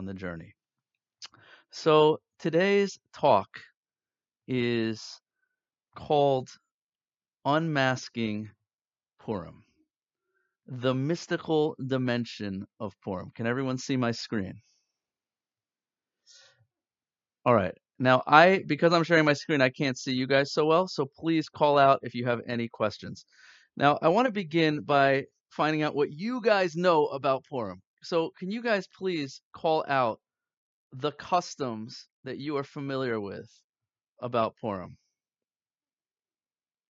on the journey. So today's talk is called Unmasking Purim, the mystical dimension of Purim. Can everyone see my screen? All right. Now, I because I'm sharing my screen, I can't see you guys so well, so please call out if you have any questions. Now, I want to begin by finding out what you guys know about Purim. So, can you guys please call out the customs that you are familiar with about Purim?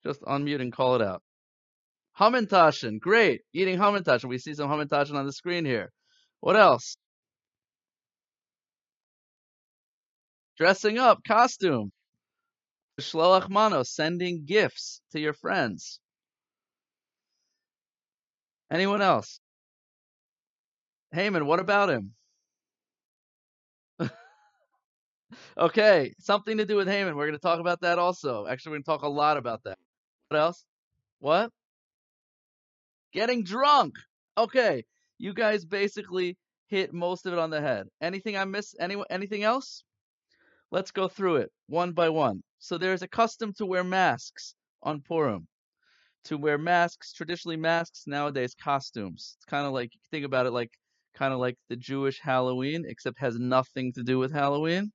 Just unmute and call it out. Hamantashen, great. Eating Hamantashen. We see some Hamantashen on the screen here. What else? Dressing up, costume. Shloach mano, sending gifts to your friends. Anyone else? Haman, what about him? okay, something to do with Haman. We're going to talk about that also. Actually, we're going to talk a lot about that. What else? What? Getting drunk. Okay, you guys basically hit most of it on the head. Anything I miss? Any anything else? Let's go through it one by one. So there's a custom to wear masks on Purim. To wear masks, traditionally masks, nowadays costumes. It's kind of like, think about it like, kind of like the Jewish Halloween, except has nothing to do with Halloween.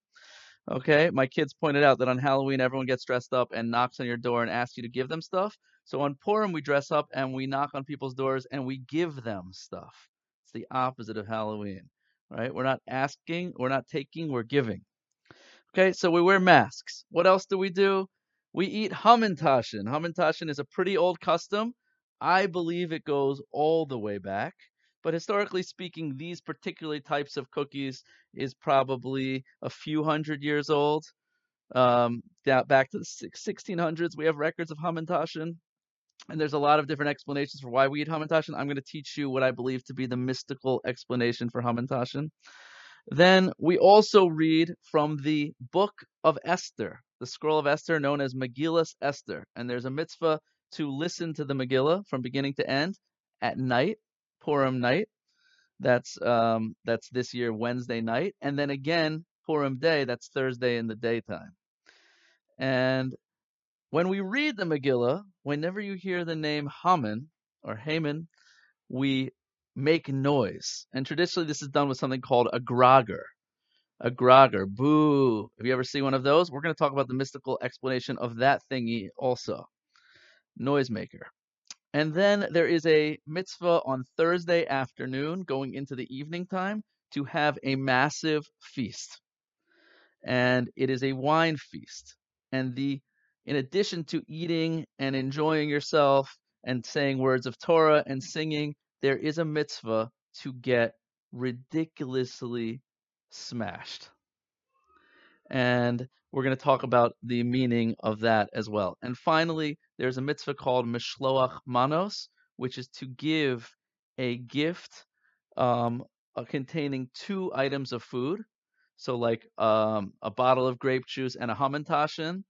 Okay, my kids pointed out that on Halloween everyone gets dressed up and knocks on your door and asks you to give them stuff. So on Purim we dress up and we knock on people's doors and we give them stuff. It's the opposite of Halloween, right? We're not asking, we're not taking, we're giving. Okay, so we wear masks. What else do we do? We eat hamantashen. Hamantashen is a pretty old custom. I believe it goes all the way back. But historically speaking, these particular types of cookies is probably a few hundred years old. Um, back to the 1600s, we have records of hamantashen. And there's a lot of different explanations for why we eat hamantashen. I'm going to teach you what I believe to be the mystical explanation for hamantashen. Then we also read from the book of Esther, the scroll of Esther known as Megillas Esther. And there's a mitzvah to listen to the Megillah from beginning to end at night, Purim night. That's um, that's this year Wednesday night, and then again Purim day. That's Thursday in the daytime. And when we read the Megillah, whenever you hear the name Haman or Haman, we make noise. And traditionally, this is done with something called a grogger. A grogger. Boo. Have you ever seen one of those? We're going to talk about the mystical explanation of that thingy also. Noisemaker. And then there is a mitzvah on Thursday afternoon, going into the evening time, to have a massive feast. And it is a wine feast. And the in addition to eating and enjoying yourself and saying words of Torah and singing, there is a mitzvah to get ridiculously smashed. And we're going to talk about the meaning of that as well. And finally, there's a mitzvah called Mishloach Manos, which is to give a gift um, uh, containing two items of food. So, like um, a bottle of grape juice and a hamantashen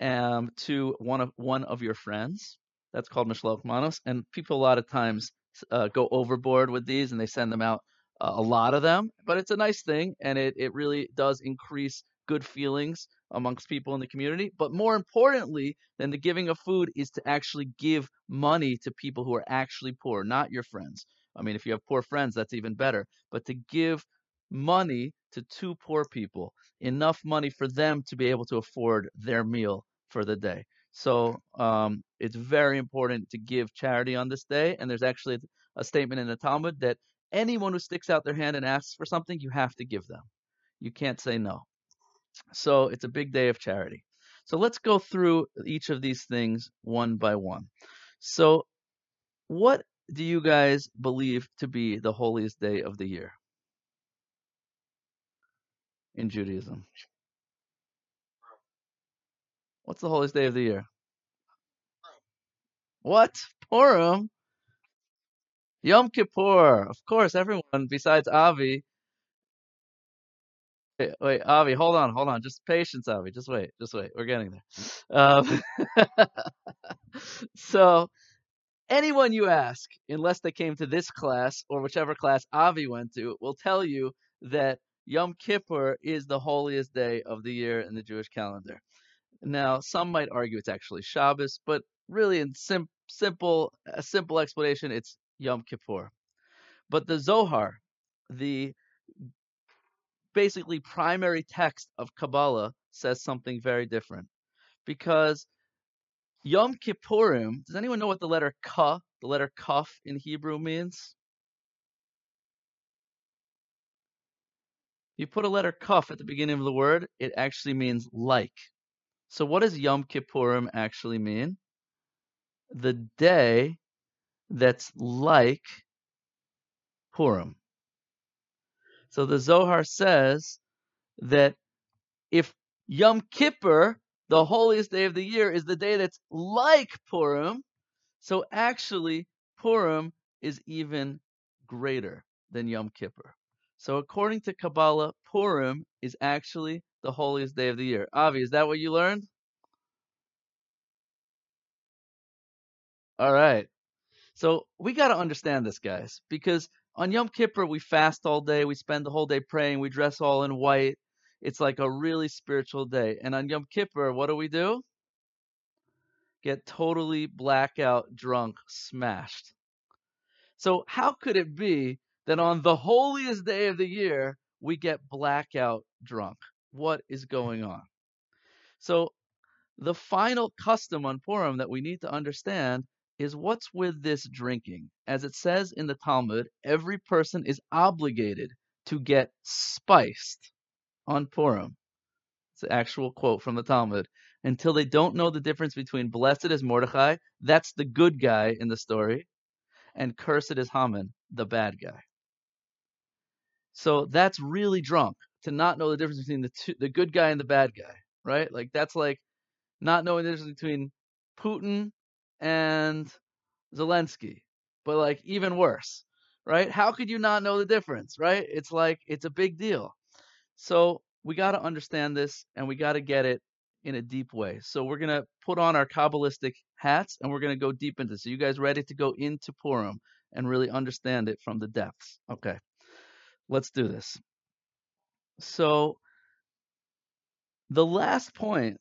um, to one of one of your friends. That's called Mishloach Manos. And people a lot of times uh, go overboard with these and they send them out uh, a lot of them, but it's a nice thing and it, it really does increase good feelings amongst people in the community. But more importantly than the giving of food is to actually give money to people who are actually poor, not your friends. I mean, if you have poor friends, that's even better. But to give money to two poor people, enough money for them to be able to afford their meal for the day. So um, it's very important to give charity on this day. And there's actually a statement in the Talmud that anyone who sticks out their hand and asks for something, you have to give them. You can't say no. So it's a big day of charity. So let's go through each of these things one by one. So, what do you guys believe to be the holiest day of the year in Judaism? What's the holiest day of the year? What? Purim? Yom Kippur. Of course, everyone besides Avi. Wait, wait, Avi, hold on, hold on. Just patience, Avi. Just wait, just wait. We're getting there. Um, so, anyone you ask, unless they came to this class or whichever class Avi went to, will tell you that Yom Kippur is the holiest day of the year in the Jewish calendar. Now, some might argue it's actually Shabbos, but really, in sim- simple a simple explanation, it's Yom Kippur. But the Zohar, the basically primary text of Kabbalah, says something very different. Because Yom Kippurim, does anyone know what the letter Ka, the letter Kaf in Hebrew means? You put a letter Kaf at the beginning of the word, it actually means like. So what does Yom Kippurim actually mean? The day that's like Purim. So the Zohar says that if Yom Kippur, the holiest day of the year, is the day that's like Purim, so actually Purim is even greater than Yom Kippur. So according to Kabbalah, Purim is actually the holiest day of the year. Avi, is that what you learned? All right. So we got to understand this, guys, because on Yom Kippur we fast all day, we spend the whole day praying, we dress all in white. It's like a really spiritual day. And on Yom Kippur, what do we do? Get totally blackout drunk, smashed. So how could it be that on the holiest day of the year we get blackout drunk? What is going on? So the final custom on Purim that we need to understand is what's with this drinking. As it says in the Talmud, every person is obligated to get spiced on Purim. It's an actual quote from the Talmud. Until they don't know the difference between blessed is Mordechai, that's the good guy in the story, and cursed is Haman, the bad guy. So that's really drunk to not know the difference between the two, the good guy and the bad guy, right? Like that's like not knowing the difference between Putin and Zelensky, but like even worse, right? How could you not know the difference, right? It's like it's a big deal. So we got to understand this and we got to get it in a deep way. So we're going to put on our Kabbalistic hats and we're going to go deep into this. So you guys ready to go into Purim and really understand it from the depths? Okay. Let's do this. So the last point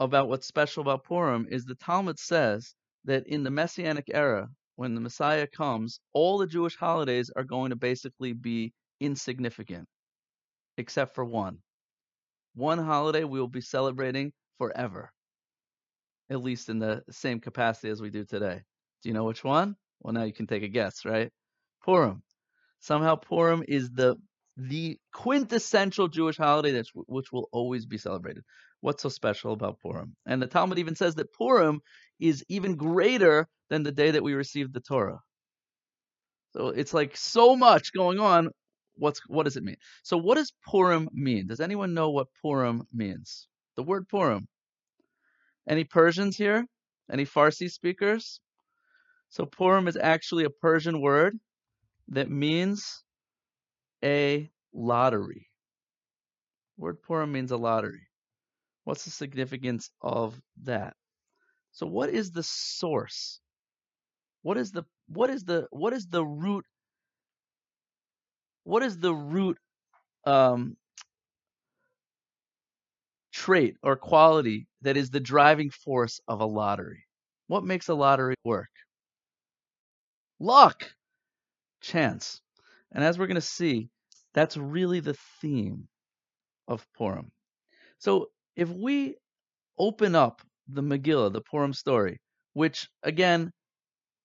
about what's special about Purim is the Talmud says that in the Messianic era, when the Messiah comes, all the Jewish holidays are going to basically be insignificant, except for one. One holiday we will be celebrating forever, at least in the same capacity as we do today. Do you know which one? Well, now you can take a guess, right? Purim. Somehow Purim is the the quintessential Jewish holiday that's which will always be celebrated. What's so special about Purim? And the Talmud even says that Purim is even greater than the day that we received the Torah. So it's like so much going on. What's what does it mean? So what does Purim mean? Does anyone know what Purim means? The word Purim. Any Persians here? Any Farsi speakers? So Purim is actually a Persian word that means a lottery. Word Purim means a lottery. What's the significance of that? So what is the source? What is the what is the what is the root what is the root um, trait or quality that is the driving force of a lottery? What makes a lottery work? Luck, chance. And as we're going to see, that's really the theme of Purim. So if we open up the Megillah, the Purim story, which again,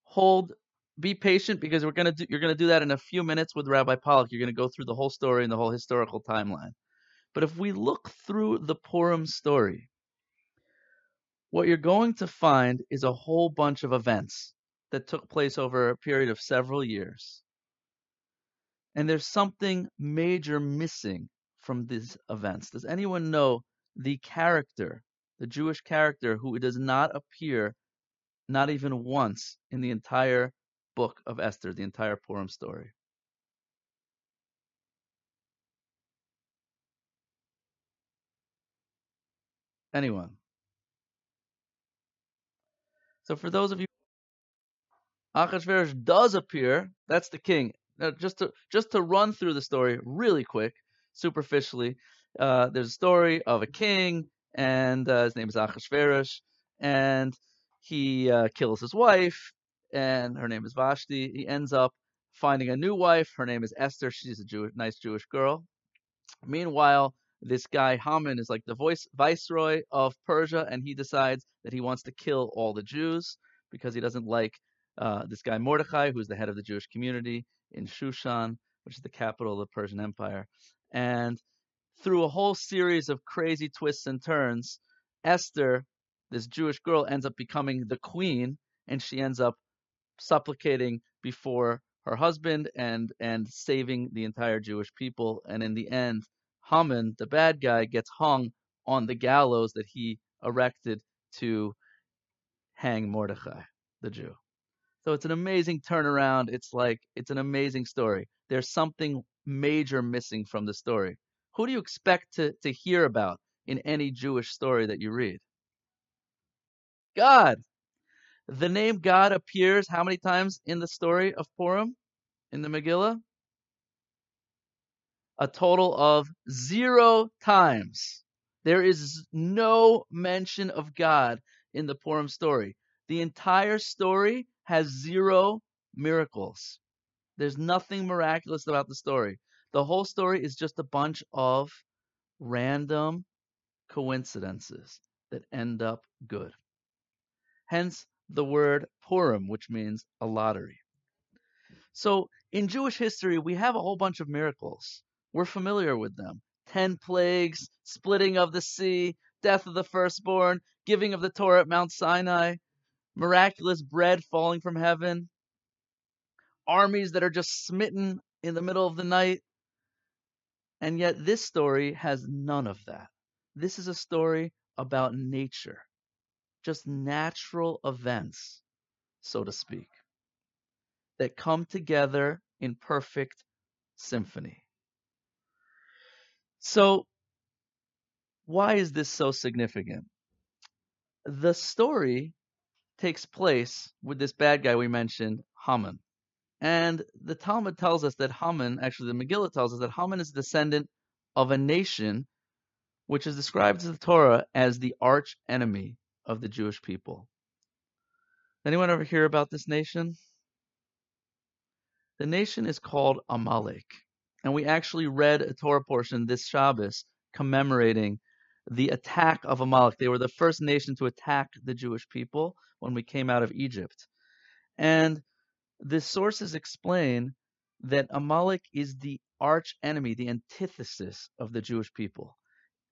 hold, be patient because we're gonna do, you're gonna do that in a few minutes with Rabbi Pollack. You're gonna go through the whole story and the whole historical timeline. But if we look through the Purim story, what you're going to find is a whole bunch of events that took place over a period of several years. And there's something major missing from these events. Does anyone know the character, the Jewish character who does not appear not even once in the entire book of Esther, the entire Purim story? Anyone? So for those of you Achashverosh does appear, that's the king. Now, just to just to run through the story really quick, superficially. Uh, there's a story of a king, and uh, his name is Achashverosh, and he uh, kills his wife, and her name is Vashti. He ends up finding a new wife. Her name is Esther. She's a Jewish, nice Jewish girl. Meanwhile, this guy Haman is like the voice viceroy of Persia, and he decides that he wants to kill all the Jews because he doesn't like uh, this guy Mordecai, who's the head of the Jewish community in Shushan, which is the capital of the Persian Empire. And through a whole series of crazy twists and turns, Esther, this Jewish girl, ends up becoming the queen, and she ends up supplicating before her husband and and saving the entire Jewish people. And in the end, Haman, the bad guy, gets hung on the gallows that he erected to hang Mordechai, the Jew. So it's an amazing turnaround. It's like it's an amazing story. There's something major missing from the story. Who do you expect to, to hear about in any Jewish story that you read? God. The name God appears how many times in the story of Purim in the Megillah? A total of zero times. There is no mention of God in the Purim story. The entire story has zero miracles. There's nothing miraculous about the story. The whole story is just a bunch of random coincidences that end up good. Hence the word Purim, which means a lottery. So in Jewish history, we have a whole bunch of miracles. We're familiar with them. Ten plagues, splitting of the sea, death of the firstborn, giving of the Torah at Mount Sinai, miraculous bread falling from heaven, armies that are just smitten in the middle of the night. And yet, this story has none of that. This is a story about nature, just natural events, so to speak, that come together in perfect symphony. So, why is this so significant? The story takes place with this bad guy we mentioned, Haman. And the Talmud tells us that Haman, actually the Megillah tells us that Haman is a descendant of a nation which is described in the Torah as the arch enemy of the Jewish people. Anyone ever hear about this nation? The nation is called Amalek. And we actually read a Torah portion this Shabbos commemorating the attack of Amalek. They were the first nation to attack the Jewish people when we came out of Egypt. And the sources explain that Amalek is the arch enemy, the antithesis of the Jewish people.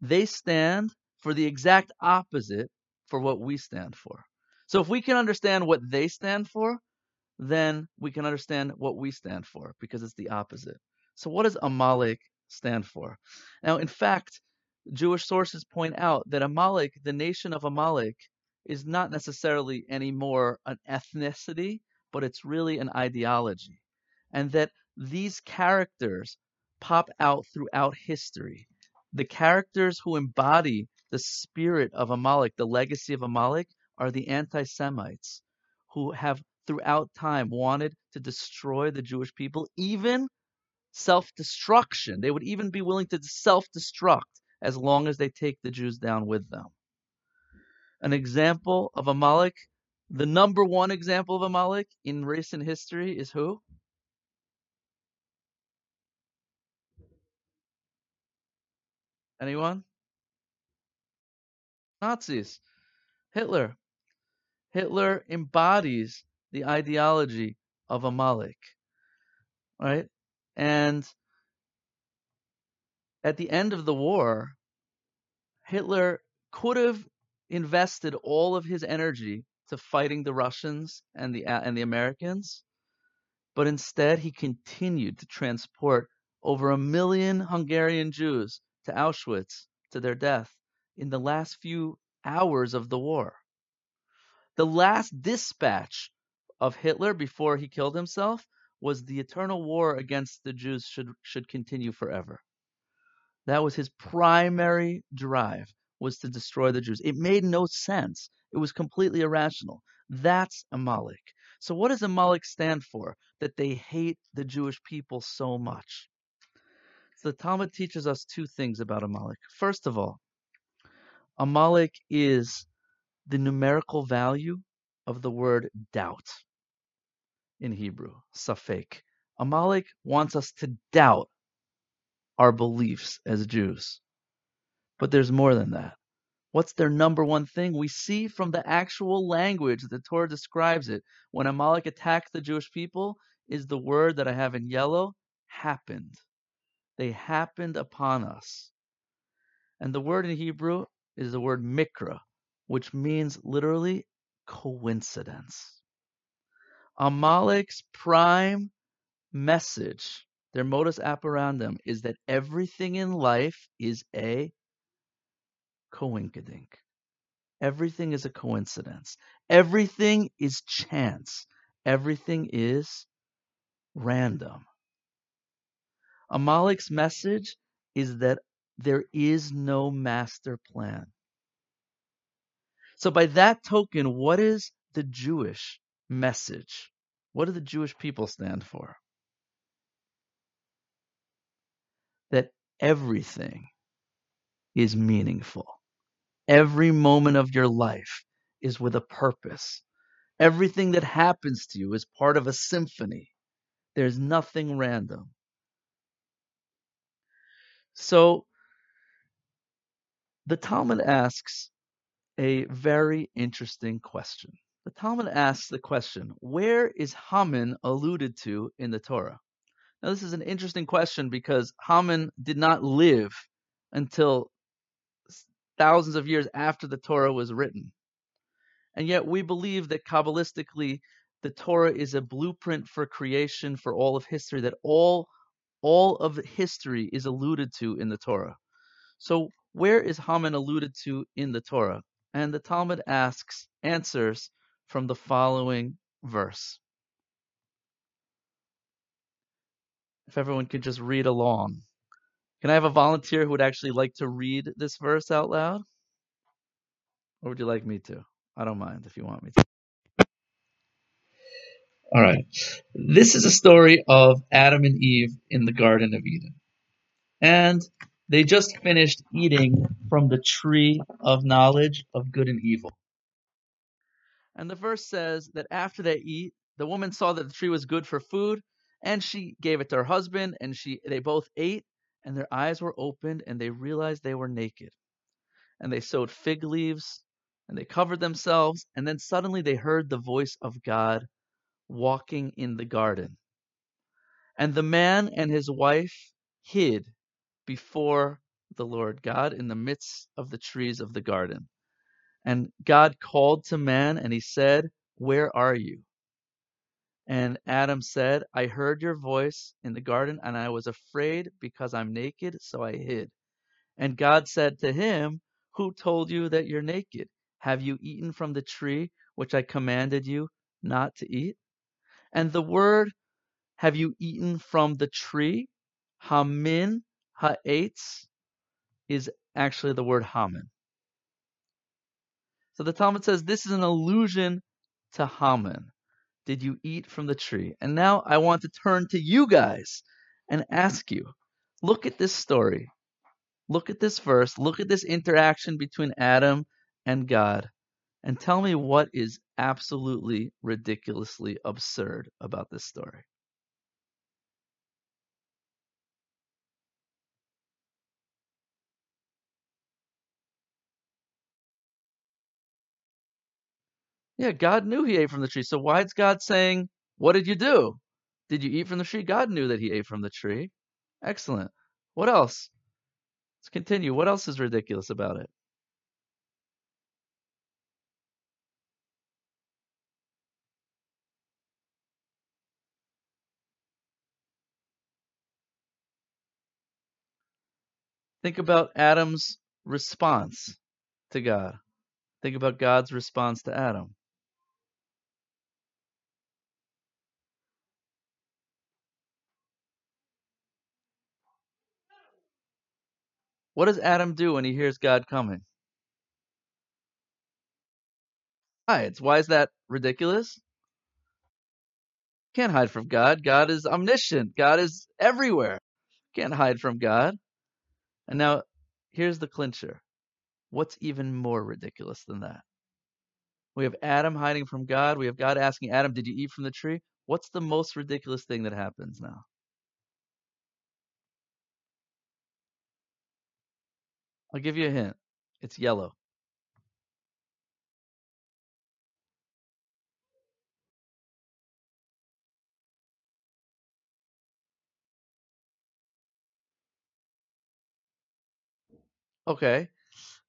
They stand for the exact opposite for what we stand for. So if we can understand what they stand for, then we can understand what we stand for because it's the opposite. So what does Amalek stand for? Now, in fact, Jewish sources point out that Amalek, the nation of Amalek, is not necessarily anymore an ethnicity, but it's really an ideology. And that these characters pop out throughout history. The characters who embody the spirit of Amalek, the legacy of Amalek, are the anti Semites who have throughout time wanted to destroy the Jewish people, even self destruction. They would even be willing to self destruct as long as they take the Jews down with them. An example of Amalek, the number one example of a Amalek in recent history is who? Anyone? Nazis. Hitler. Hitler embodies the ideology of a Amalek. Right? And at the end of the war, Hitler could have invested all of his energy to fighting the Russians and the uh, and the Americans, but instead he continued to transport over a million Hungarian Jews to Auschwitz to their death in the last few hours of the war. The last dispatch of Hitler before he killed himself was the eternal war against the Jews should should continue forever. That was his primary drive was to destroy the Jews. It made no sense. It was completely irrational. That's Amalek. So what does Amalek stand for? That they hate the Jewish people so much. So the Talmud teaches us two things about Amalek. First of all, Amalek is the numerical value of the word doubt in Hebrew, safek. Amalek wants us to doubt our beliefs as Jews. But there's more than that. What's their number one thing? We see from the actual language that the Torah describes it. When Amalek attacked the Jewish people, is the word that I have in yellow, happened. They happened upon us. And the word in Hebrew is the word mikra, which means literally coincidence. Amalek's prime message, their modus operandum, is that everything in life is a coinkydink. Everything is a coincidence. Everything is chance. Everything is random. Amalek's message is that there is no master plan. So, by that token, what is the Jewish message? What do the Jewish people stand for? That everything is meaningful. Every moment of your life is with a purpose. Everything that happens to you is part of a symphony. There's nothing random. So the Talmud asks a very interesting question. The Talmud asks the question, where is Haman alluded to in the Torah? Now, this is an interesting question because Haman did not live until thousands of years after the Torah was written. And yet we believe that Kabbalistically, the Torah is a blueprint for creation for all of history, that all all of history is alluded to in the Torah. So where is Haman alluded to in the Torah? And the Talmud asks, answers from the following verse. If everyone could just read along. Can I have a volunteer who would actually like to read this verse out loud? Or would you like me to? I don't mind if you want me to. All right. This is a story of Adam and Eve in the Garden of Eden. And they just finished eating from the tree of knowledge of good and evil. And the verse says that after they eat, the woman saw that the tree was good for food, and she gave it to her husband, and she they both ate, and their eyes were opened, and they realized they were naked. And they sewed fig leaves, and they covered themselves, and then suddenly they heard the voice of God walking in the garden. And the man and his wife hid before the Lord God in the midst of the trees of the garden. And God called to man and he said, Where are you? And Adam said, I heard your voice in the garden and I was afraid because I'm naked, so I hid. And God said to him, Who told you that you're naked? Have you eaten from the tree which I commanded you not to eat? And the word, have you eaten from the tree? Hamin ha'etz is actually the word Haman. So the Talmud says this is an allusion to Haman. Did you eat from the tree? And now I want to turn to you guys and ask you look at this story. Look at this verse. Look at this interaction between Adam and God. And tell me what is absolutely ridiculously absurd about this story. Yeah, God knew he ate from the tree. So why is God saying, What did you do? Did you eat from the tree? God knew that he ate from the tree. Excellent. What else? Let's continue. What else is ridiculous about it? Think about Adam's response to God. Think about God's response to Adam. What does Adam do when he hears God coming? Hides. Why is that ridiculous? Can't hide from God. God is omniscient. God is everywhere. Can't hide from God. And now here's the clincher. What's even more ridiculous than that? We have Adam hiding from God. We have God asking Adam, Did you eat from the tree? What's the most ridiculous thing that happens now? I'll give you a hint. It's yellow. Okay.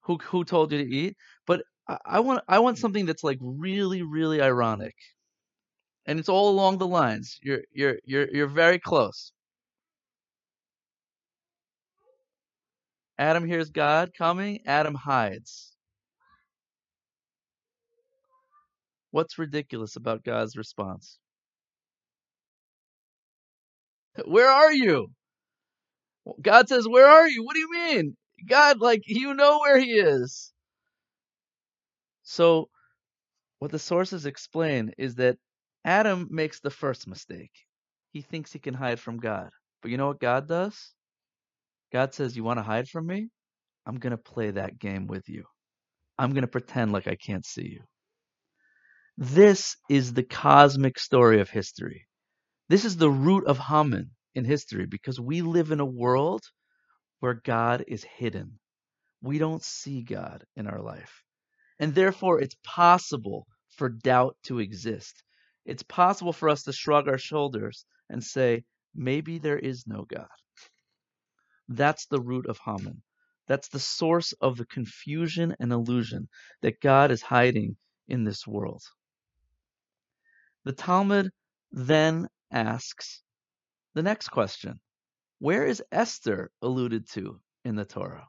Who who told you to eat? But I, I want I want something that's like really, really ironic. And it's all along the lines. You're you're you're you're very close. Adam hears God coming, Adam hides. What's ridiculous about God's response? Where are you? God says, Where are you? What do you mean? God, like, you know where he is. So, what the sources explain is that Adam makes the first mistake. He thinks he can hide from God. But you know what God does? God says, You want to hide from me? I'm going to play that game with you. I'm going to pretend like I can't see you. This is the cosmic story of history. This is the root of Haman in history because we live in a world where God is hidden. We don't see God in our life. And therefore, it's possible for doubt to exist. It's possible for us to shrug our shoulders and say, maybe there is no God. That's the root of Haman. That's the source of the confusion and illusion that God is hiding in this world. The Talmud then asks the next question Where is Esther alluded to in the Torah?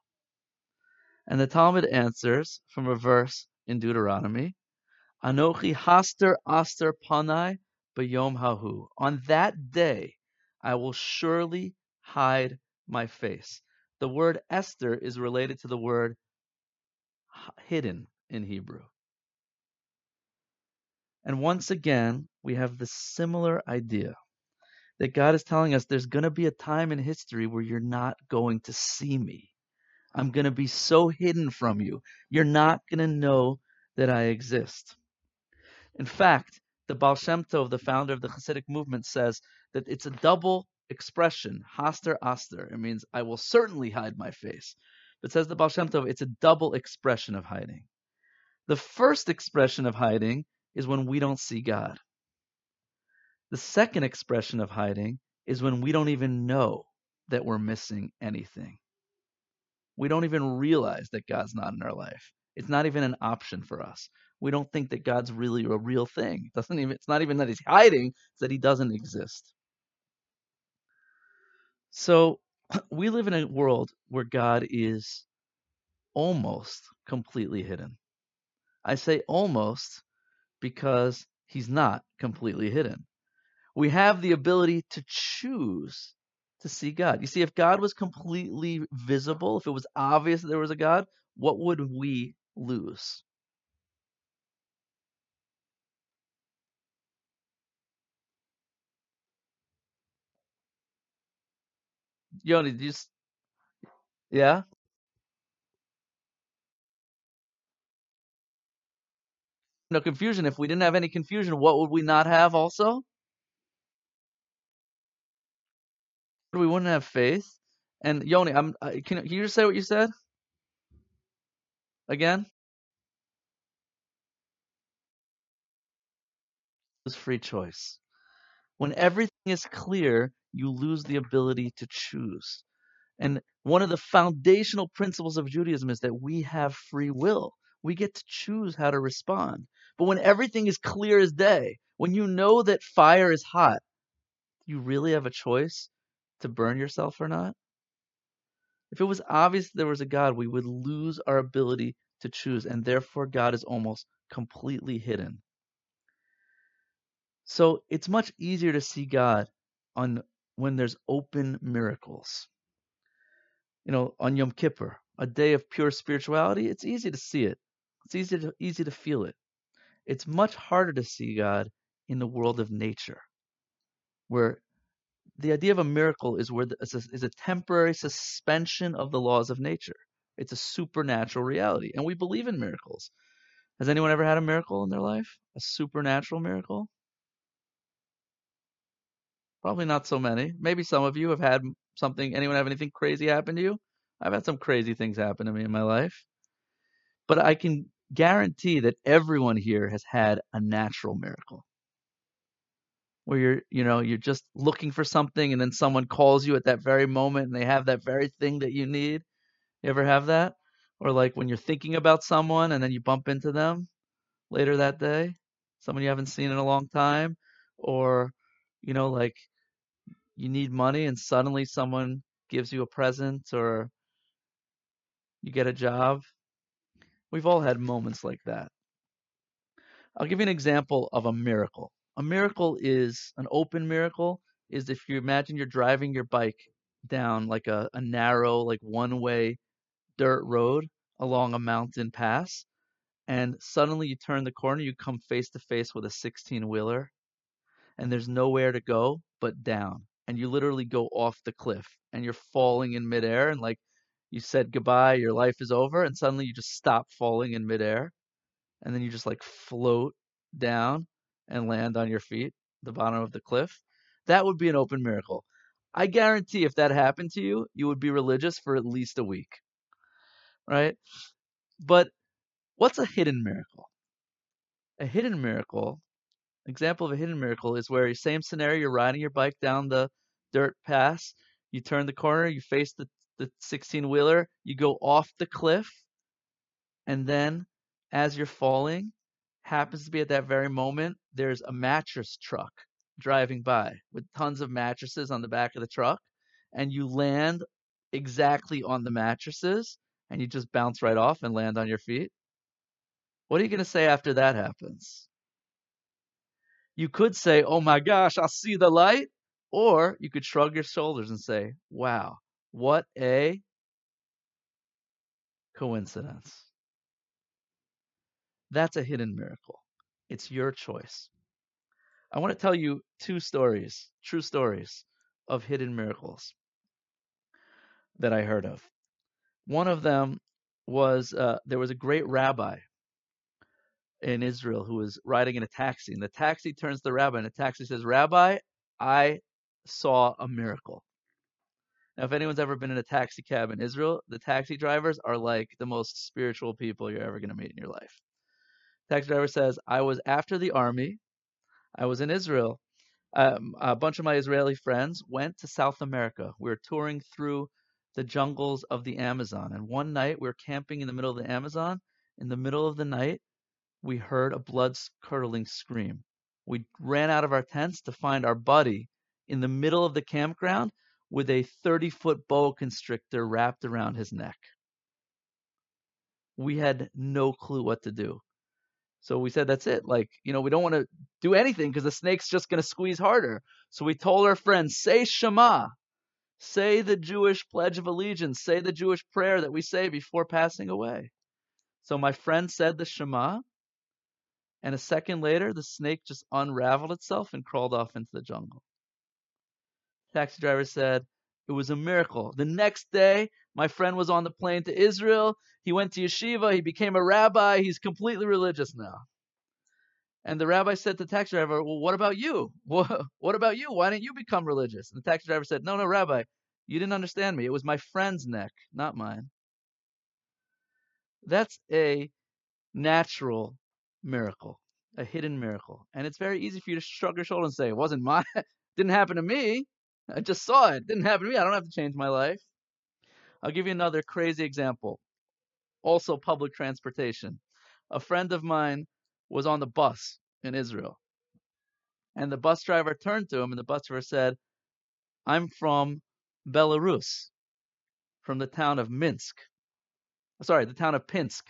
And the Talmud answers from a verse in Deuteronomy Anochi haster aster panai bayom hahu. On that day I will surely hide my face. The word Esther is related to the word hidden in Hebrew. And once again, we have the similar idea that God is telling us there's going to be a time in history where you're not going to see me. I'm going to be so hidden from you. You're not going to know that I exist. In fact, the Baal Shem Tov, the founder of the Hasidic movement, says that it's a double expression, haster aster. It means I will certainly hide my face. But says the Baal Shem Tov, it's a double expression of hiding. The first expression of hiding is when we don't see God. The second expression of hiding is when we don't even know that we're missing anything. We don't even realize that God's not in our life. It's not even an option for us. We don't think that God's really a real thing. It doesn't even it's not even that he's hiding, it's that he doesn't exist. So we live in a world where God is almost completely hidden. I say almost because he's not completely hidden. We have the ability to choose to see God. You see, if God was completely visible, if it was obvious that there was a God, what would we lose? Yoni, do you, yeah? No confusion. If we didn't have any confusion, what would we not have also? We wouldn't have faith. And Yoni, I'm. Uh, can, can you just say what you said again? It's free choice. When everything is clear, you lose the ability to choose. And one of the foundational principles of Judaism is that we have free will. We get to choose how to respond. But when everything is clear as day, when you know that fire is hot, you really have a choice to burn yourself or not? If it was obvious there was a God, we would lose our ability to choose, and therefore God is almost completely hidden. So it's much easier to see God on when there's open miracles. You know, on Yom Kippur, a day of pure spirituality, it's easy to see it. It's easy to easy to feel it. It's much harder to see God in the world of nature. where the idea of a miracle is where the, is, a, is a temporary suspension of the laws of nature. It's a supernatural reality, and we believe in miracles. Has anyone ever had a miracle in their life? A supernatural miracle? Probably not so many. Maybe some of you have had something. Anyone have anything crazy happen to you? I've had some crazy things happen to me in my life. But I can guarantee that everyone here has had a natural miracle where you're, you know, you're just looking for something and then someone calls you at that very moment and they have that very thing that you need. You ever have that? Or like when you're thinking about someone and then you bump into them later that day, someone you haven't seen in a long time, or, you know, like you need money and suddenly someone gives you a present or you get a job. We've all had moments like that. I'll give you an example of a miracle. A miracle is an open miracle is if you imagine you're driving your bike down like a, a narrow, like one way dirt road along a mountain pass, and suddenly you turn the corner, you come face to face with a 16 wheeler, and there's nowhere to go but down. And you literally go off the cliff and you're falling in midair, and like you said goodbye, your life is over, and suddenly you just stop falling in midair, and then you just like float down and land on your feet, the bottom of the cliff. That would be an open miracle. I guarantee if that happened to you, you would be religious for at least a week. Right? But what's a hidden miracle? A hidden miracle, example of a hidden miracle is where same scenario, you're riding your bike down the dirt pass, you turn the corner, you face the, the 16 wheeler, you go off the cliff, and then as you're falling, happens to be at that very moment, there's a mattress truck driving by with tons of mattresses on the back of the truck, and you land exactly on the mattresses and you just bounce right off and land on your feet. What are you going to say after that happens? You could say, Oh my gosh, I'll see the light. Or you could shrug your shoulders and say, Wow, what a coincidence. That's a hidden miracle. It's your choice. I want to tell you two stories, true stories of hidden miracles that I heard of. One of them was uh, there was a great rabbi in Israel who was riding in a taxi, and the taxi turns to the rabbi, and the taxi says, Rabbi, I saw a miracle. Now, if anyone's ever been in a taxi cab in Israel, the taxi drivers are like the most spiritual people you're ever going to meet in your life. Taxi driver says, I was after the army. I was in Israel. Um, a bunch of my Israeli friends went to South America. We were touring through the jungles of the Amazon. And one night we were camping in the middle of the Amazon. In the middle of the night, we heard a blood curdling scream. We ran out of our tents to find our buddy in the middle of the campground with a 30 foot boa constrictor wrapped around his neck. We had no clue what to do. So we said, that's it. Like, you know, we don't want to do anything because the snake's just going to squeeze harder. So we told our friends, say Shema. Say the Jewish Pledge of Allegiance. Say the Jewish prayer that we say before passing away. So my friend said the Shema. And a second later, the snake just unraveled itself and crawled off into the jungle. Taxi driver said, it was a miracle. The next day, my friend was on the plane to Israel. He went to yeshiva. He became a rabbi. He's completely religious now. And the rabbi said to the taxi driver, Well, what about you? What, about you? Why didn't you become religious? And the taxi driver said, No, no, rabbi, you didn't understand me. It was my friend's neck, not mine. That's a natural miracle, a hidden miracle. And it's very easy for you to shrug your shoulders and say, It wasn't mine. didn't happen to me. I just saw it. it. Didn't happen to me. I don't have to change my life. I'll give you another crazy example. Also, public transportation. A friend of mine was on the bus in Israel. And the bus driver turned to him, and the bus driver said, I'm from Belarus, from the town of Minsk. Sorry, the town of Pinsk.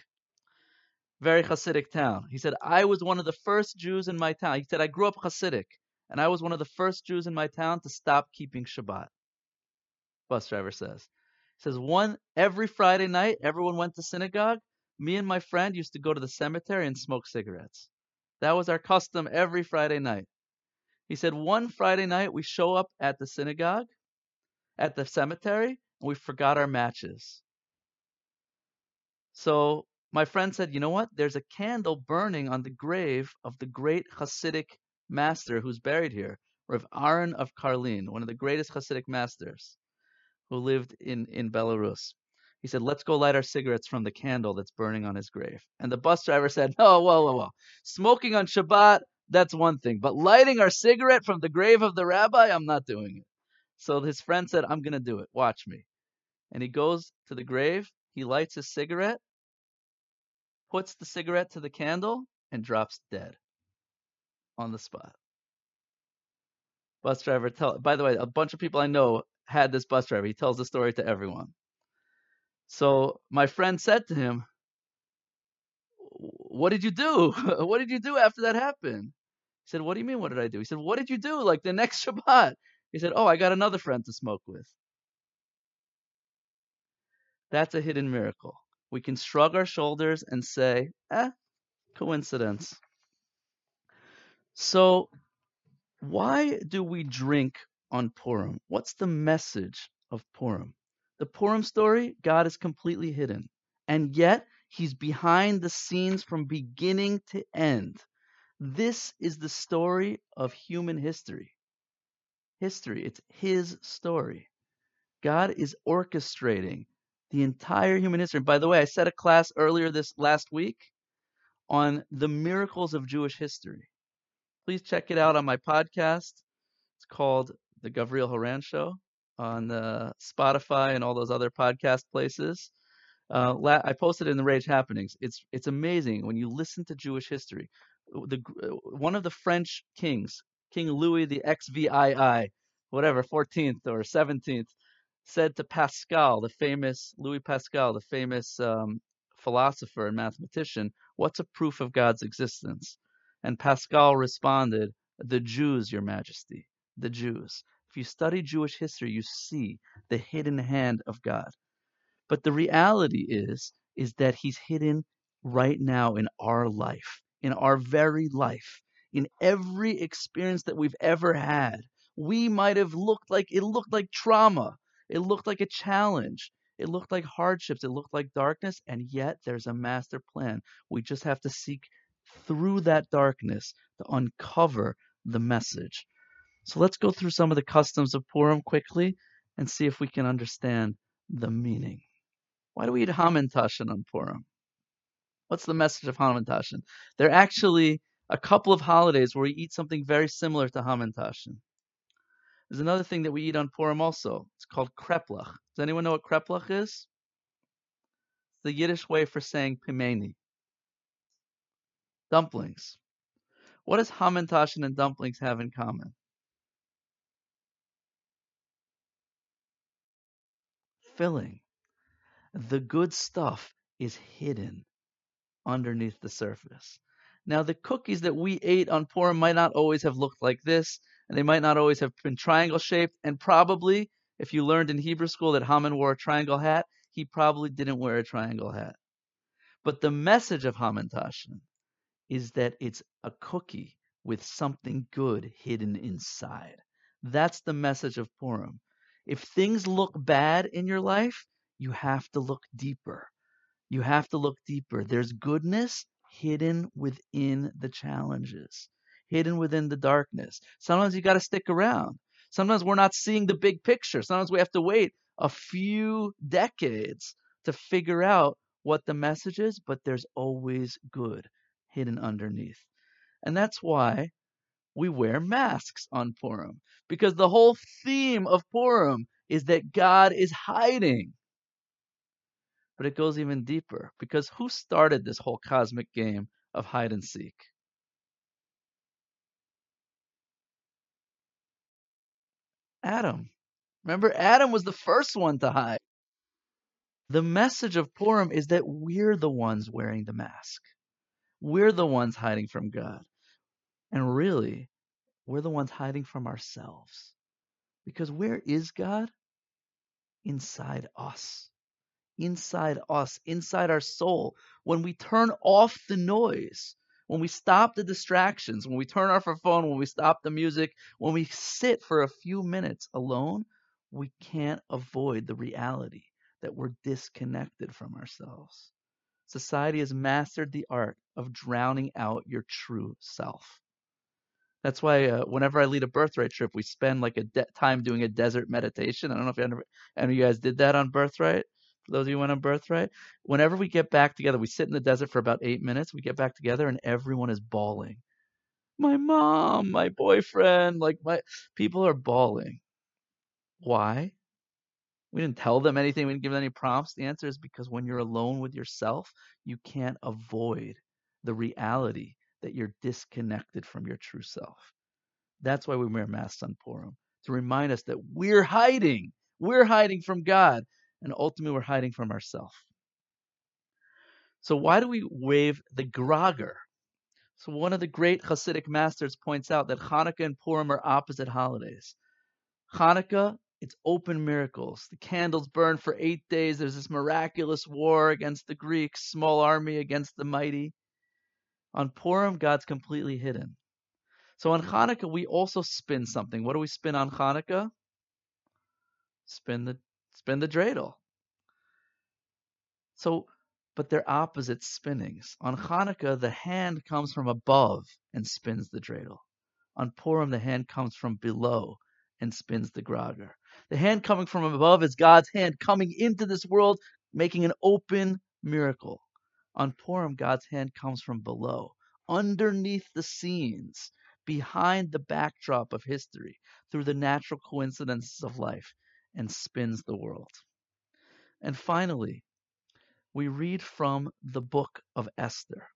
Very Hasidic town. He said, I was one of the first Jews in my town. He said, I grew up Hasidic, and I was one of the first Jews in my town to stop keeping Shabbat. Bus driver says. He says, one, every Friday night, everyone went to synagogue. Me and my friend used to go to the cemetery and smoke cigarettes. That was our custom every Friday night. He said, One Friday night, we show up at the synagogue, at the cemetery, and we forgot our matches. So my friend said, You know what? There's a candle burning on the grave of the great Hasidic master who's buried here, Rav Aaron of Karlin, one of the greatest Hasidic masters who lived in, in Belarus. He said, Let's go light our cigarettes from the candle that's burning on his grave. And the bus driver said, No, oh, whoa, whoa, whoa. Smoking on Shabbat, that's one thing. But lighting our cigarette from the grave of the rabbi, I'm not doing it. So his friend said, I'm going to do it. Watch me. And he goes to the grave, he lights his cigarette, puts the cigarette to the candle, and drops dead on the spot. Bus driver tell by the way, a bunch of people I know had this bus driver. He tells the story to everyone. So my friend said to him, What did you do? what did you do after that happened? He said, What do you mean, what did I do? He said, What did you do like the next Shabbat? He said, Oh, I got another friend to smoke with. That's a hidden miracle. We can shrug our shoulders and say, eh, coincidence. So, why do we drink on Purim? What's the message of Purim? The Purim story, God is completely hidden. And yet, He's behind the scenes from beginning to end. This is the story of human history. History, it's His story. God is orchestrating the entire human history. By the way, I said a class earlier this last week on the miracles of Jewish history. Please check it out on my podcast. It's called The Gavriel Horan Show on the Spotify and all those other podcast places. Uh, I posted in the Rage Happenings. It's it's amazing when you listen to Jewish history. The one of the French kings, King Louis the XVI, whatever, 14th or 17th, said to Pascal, the famous Louis Pascal, the famous um, philosopher and mathematician, "What's a proof of God's existence?" And Pascal responded, "The Jews, Your Majesty, the Jews." If you study Jewish history, you see the hidden hand of God. But the reality is, is that He's hidden right now in our life, in our very life, in every experience that we've ever had. We might have looked like it looked like trauma it looked like a challenge. It looked like hardships. It looked like darkness. And yet there's a master plan. We just have to seek through that darkness to uncover the message. So let's go through some of the customs of Purim quickly and see if we can understand the meaning. Why do we eat Hamantashen on Purim? What's the message of Hamantashen? There are actually a couple of holidays where we eat something very similar to Hamantashen. There's another thing that we eat on Purim also. It's called kreplach. Does anyone know what kreplach is? It's the Yiddish way for saying pelmeni. Dumplings. What does hamantashen and dumplings have in common? Filling. The good stuff is hidden underneath the surface. Now, the cookies that we ate on Purim might not always have looked like this and they might not always have been triangle shaped. And probably, if you learned in Hebrew school that Haman wore a triangle hat, he probably didn't wear a triangle hat. But the message of Hamantashen is that it's a cookie with something good hidden inside. That's the message of Purim. If things look bad in your life, you have to look deeper. You have to look deeper. There's goodness hidden within the challenges hidden within the darkness. Sometimes you got to stick around. Sometimes we're not seeing the big picture. Sometimes we have to wait a few decades to figure out what the message is, but there's always good hidden underneath. And that's why we wear masks on Purim, because the whole theme of Purim is that God is hiding. But it goes even deeper, because who started this whole cosmic game of hide and seek? Adam. Remember, Adam was the first one to hide. The message of Purim is that we're the ones wearing the mask. We're the ones hiding from God. And really, we're the ones hiding from ourselves. Because where is God? Inside us. Inside us, inside our soul. When we turn off the noise, when we stop the distractions, when we turn off our phone, when we stop the music, when we sit for a few minutes alone, we can't avoid the reality that we're disconnected from ourselves. Society has mastered the art of drowning out your true self. That's why uh, whenever I lead a birthright trip, we spend like a de- time doing a desert meditation. I don't know if any of you guys did that on birthright. Those of you who went on birthright, whenever we get back together, we sit in the desert for about eight minutes. We get back together and everyone is bawling. My mom, my boyfriend, like my people are bawling. Why? We didn't tell them anything. We didn't give them any prompts. The answer is because when you're alone with yourself, you can't avoid the reality that you're disconnected from your true self. That's why we wear masks on Purim, to remind us that we're hiding. We're hiding from God, and ultimately we're hiding from ourselves. So why do we wave the Grager? So one of the great Hasidic masters points out that Hanukkah and Purim are opposite holidays. Hanukkah, it's open miracles. The candles burn for eight days. There's this miraculous war against the Greeks, small army against the mighty. On Purim, God's completely hidden. So on Hanukkah, we also spin something. What do we spin on Hanukkah? Spin the spin the dreidel. So, but they're opposite spinnings. On Hanukkah, the hand comes from above and spins the dreidel. On Purim, the hand comes from below and spins the grogger. The hand coming from above is God's hand coming into this world, making an open miracle. On Purim, God's hand comes from below, underneath the scenes, behind the backdrop of history, through the natural coincidences of life, and spins the world. And finally, we read from the book of Esther.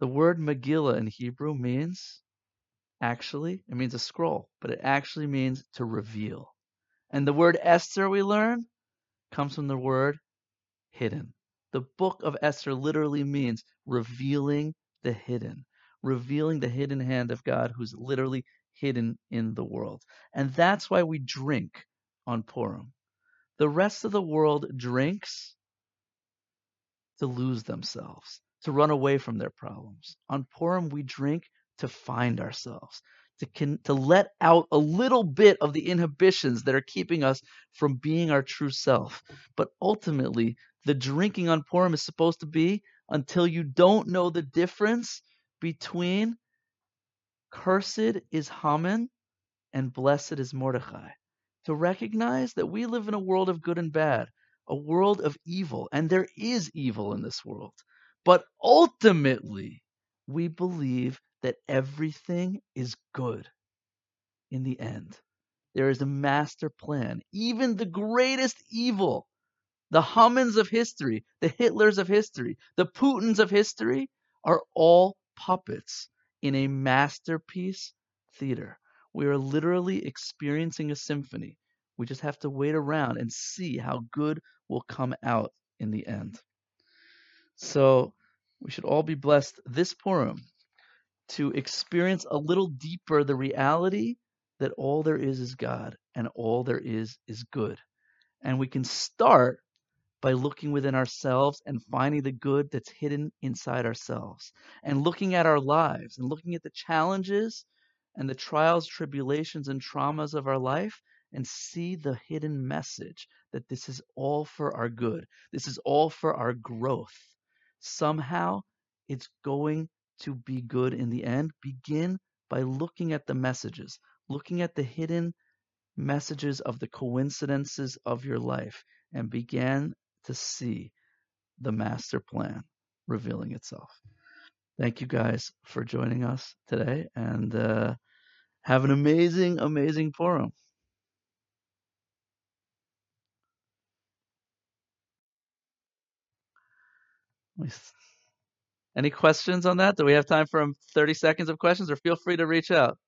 The word Megillah in Hebrew means, actually, it means a scroll, but it actually means to reveal. And the word Esther, we learn, comes from the word hidden. The book of Esther literally means revealing the hidden, revealing the hidden hand of God who's literally hidden in the world. And that's why we drink on Purim. The rest of the world drinks to lose themselves, to run away from their problems. On Purim, we drink to find ourselves, to, to let out a little bit of the inhibitions that are keeping us from being our true self. But ultimately, the drinking on Purim is supposed to be until you don't know the difference between cursed is Haman and blessed is Mordechai. To recognize that we live in a world of good and bad, a world of evil, and there is evil in this world. But ultimately, we believe that everything is good in the end. There is a master plan. Even the greatest evil the Hamans of history, the Hitlers of history, the Putins of history are all puppets in a masterpiece theater. We are literally experiencing a symphony. We just have to wait around and see how good will come out in the end. So we should all be blessed this Purim to experience a little deeper the reality that all there is is God and all there is is good. And we can start by looking within ourselves and finding the good that's hidden inside ourselves and looking at our lives and looking at the challenges and the trials, tribulations, and traumas of our life and see the hidden message that this is all for our good. This is all for our growth. Somehow it's going to be good in the end. Begin by looking at the messages, looking at the hidden messages of the coincidences of your life and begin to see the master plan revealing itself. Thank you guys for joining us today and uh, have an amazing, amazing Purim. Any questions on that? Do we have time for 30 seconds of questions or feel free to reach out?